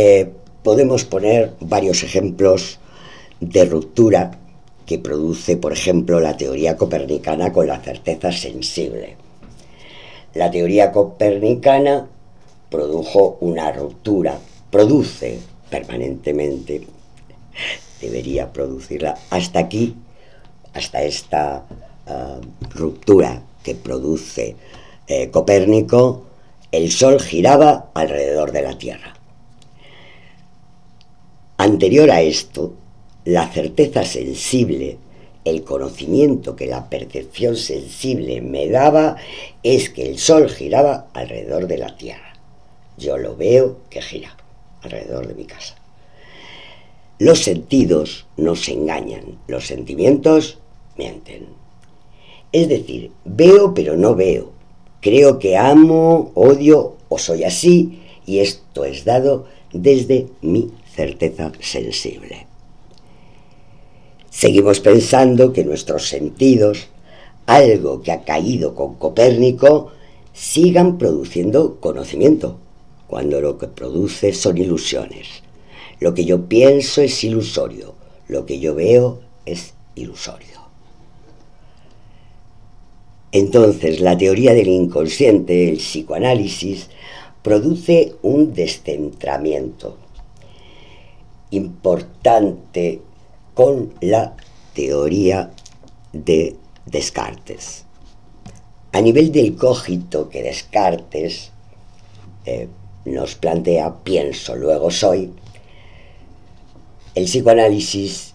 Eh, podemos poner varios ejemplos de ruptura que produce, por ejemplo, la teoría copernicana con la certeza sensible. La teoría copernicana produjo una ruptura, produce permanentemente, debería producirla hasta aquí, hasta esta ah, ruptura que produce eh, Copérnico, el Sol giraba alrededor de la Tierra. Anterior a esto, la certeza sensible, el conocimiento que la percepción sensible me daba es que el Sol giraba alrededor de la Tierra. Yo lo veo que gira alrededor de mi casa. Los sentidos nos engañan, los sentimientos mienten. Es decir, veo pero no veo. Creo que amo, odio o soy así y esto es dado desde mi certeza sensible. Seguimos pensando que nuestros sentidos, algo que ha caído con Copérnico, sigan produciendo conocimiento, cuando lo que produce son ilusiones. Lo que yo pienso es ilusorio, lo que yo veo es ilusorio. Entonces, la teoría del inconsciente, el psicoanálisis, produce un descentramiento importante con la teoría de Descartes. A nivel del cogito que Descartes eh, nos plantea, pienso, luego soy, el psicoanálisis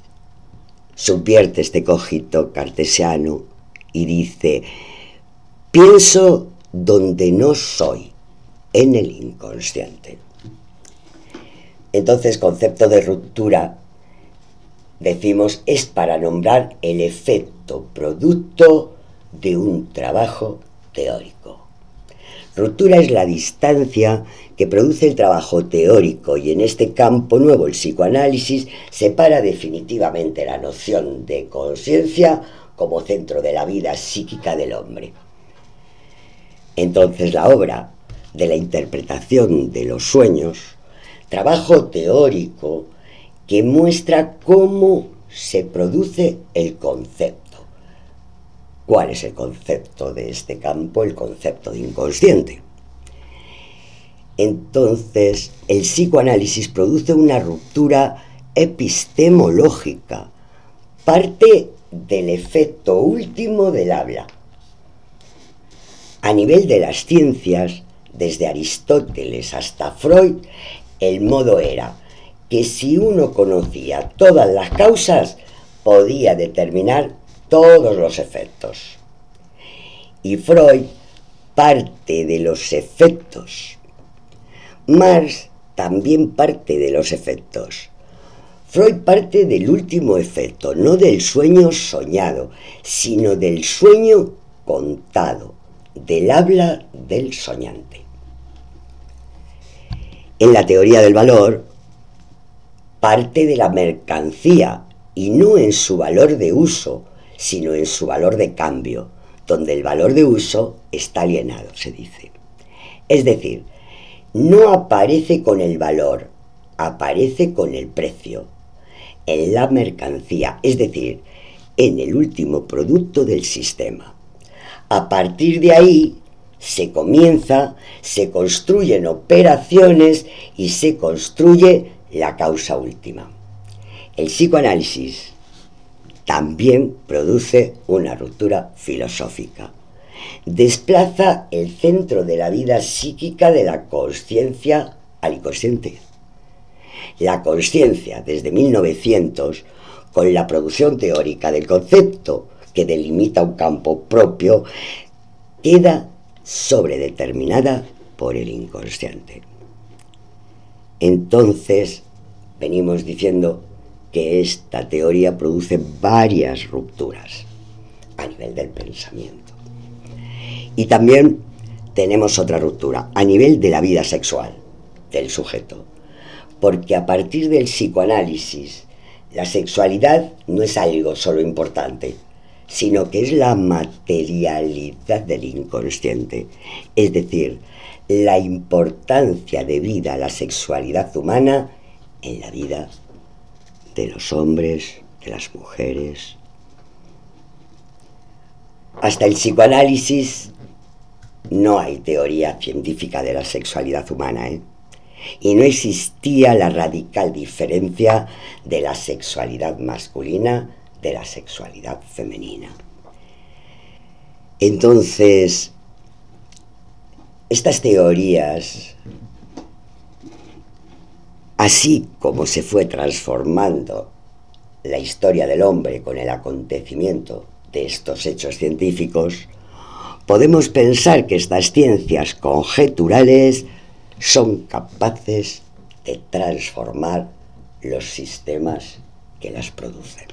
subvierte este cogito cartesiano y dice, pienso donde no soy, en el inconsciente. Entonces, concepto de ruptura, decimos, es para nombrar el efecto producto de un trabajo teórico. Ruptura es la distancia que produce el trabajo teórico y en este campo nuevo el psicoanálisis separa definitivamente la noción de conciencia como centro de la vida psíquica del hombre. Entonces la obra de la interpretación de los sueños, trabajo teórico que muestra cómo se produce el concepto. ¿Cuál es el concepto de este campo? El concepto de inconsciente. Entonces, el psicoanálisis produce una ruptura epistemológica, parte del efecto último del habla. A nivel de las ciencias, desde Aristóteles hasta Freud, el modo era que si uno conocía todas las causas, podía determinar todos los efectos. Y Freud parte de los efectos. Marx también parte de los efectos. Freud parte del último efecto, no del sueño soñado, sino del sueño contado, del habla del soñante. En la teoría del valor, parte de la mercancía y no en su valor de uso, sino en su valor de cambio, donde el valor de uso está alienado, se dice. Es decir, no aparece con el valor, aparece con el precio en la mercancía, es decir, en el último producto del sistema. A partir de ahí se comienza, se construyen operaciones y se construye la causa última. El psicoanálisis también produce una ruptura filosófica. Desplaza el centro de la vida psíquica de la conciencia al inconsciente la conciencia desde 1900 con la producción teórica del concepto que delimita un campo propio, queda sobredeterminada por el inconsciente. Entonces, venimos diciendo que esta teoría produce varias rupturas a nivel del pensamiento. Y también tenemos otra ruptura a nivel de la vida sexual del sujeto porque a partir del psicoanálisis la sexualidad no es algo solo importante, sino que es la materialidad del inconsciente, es decir, la importancia debida a la sexualidad humana en la vida de los hombres, de las mujeres. Hasta el psicoanálisis no hay teoría científica de la sexualidad humana, ¿eh? Y no existía la radical diferencia de la sexualidad masculina de la sexualidad femenina. Entonces, estas teorías, así como se fue transformando la historia del hombre con el acontecimiento de estos hechos científicos, podemos pensar que estas ciencias conjeturales son capaces de transformar los sistemas que las producen.